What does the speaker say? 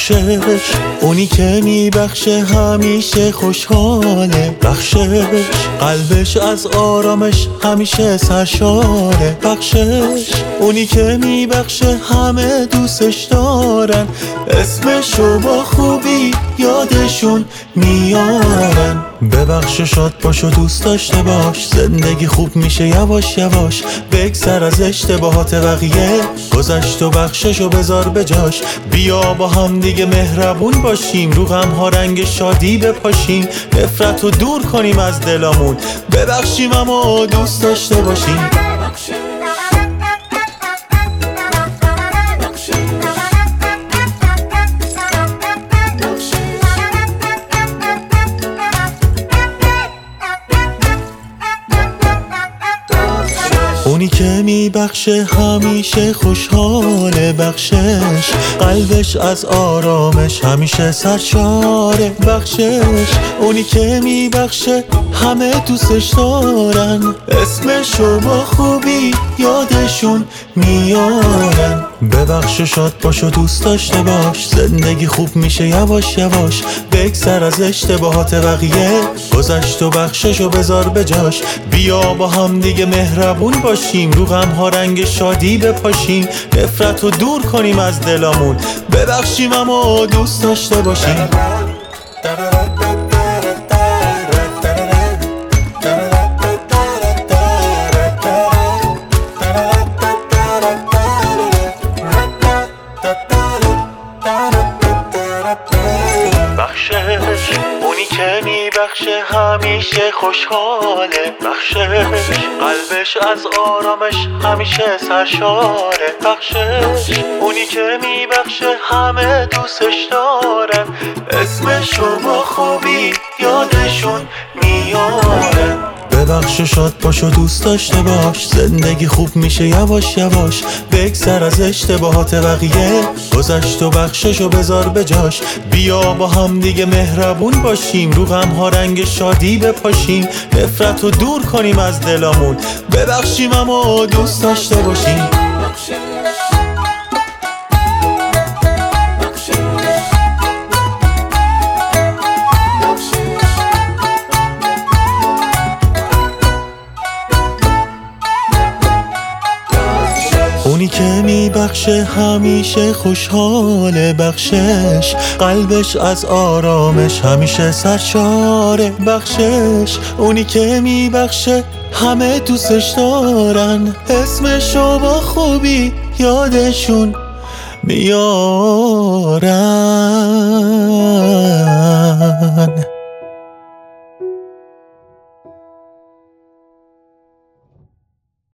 بخشش. اونی که میبخشه همیشه خوشحاله. بخشش. قلبش از آرامش همیشه سرشاره. بخشش. اونی که میبخشه همه دوستش دارن. اسمشو با خوبی یادشون میارن. ببخش شاد باش و دوست داشته باش. زندگی خوب میشه یواش یواش. بگذر از اشتباهات بقیه. گذشت و بخشش و بذار بجاش بیا با هم دیگه مهربون باشیم رو غم ها رنگ شادی بپاشیم. نفرت رو دور کنیم از دلامون. ببخشیم اما دوست داشته باشیم. که میبخشه همیشه خوشحاله بخشش. قلبش از آرامش همیشه سرشاره بخشش. اونی که میبخشه همه دوستش دارن. اسمشو با خوبی یادشون میارن. ببخش و شاد باش و دوست داشته باش. زندگی خوب میشه یواش یواش. بگذر از اشتباهات بقیه. گذشت و بخشش و بذار بجاش بیا با هم دیگه مهربون باشیم. رو غم ها رنگ شادی بپاشیم. نفرت رو دور کنیم از دلامون ببخشیم اما دوست داشته باشیم. بخشش اونی که میبخشه همیشه خوشحاله. بخشش قلبش از آرامش همیشه سرشاره. بخشش اونی که میبخشه همه دوستش دارن اسمشو با خوبی یادشون میارن شاد باش و دوست داشته باش. زندگی خوب میشه یواش یواش. بگذر از اشتباهات بقیه. گذشت و بخشش و بذار بجاش بیا با هم دیگه مهربون باشیم. رو غم ها رنگ شادی بپاشیم. نفرت رو دور کنیم از دلامون ببخشیم اما دوست داشته باشیم. که میبخشه همیشه خوشحاله بخشش. قلبش از آرامش همیشه سرشاره بخشش. اونی که میبخشه همه دوستش دارن. اسمشو با خوبی یادشون میارن.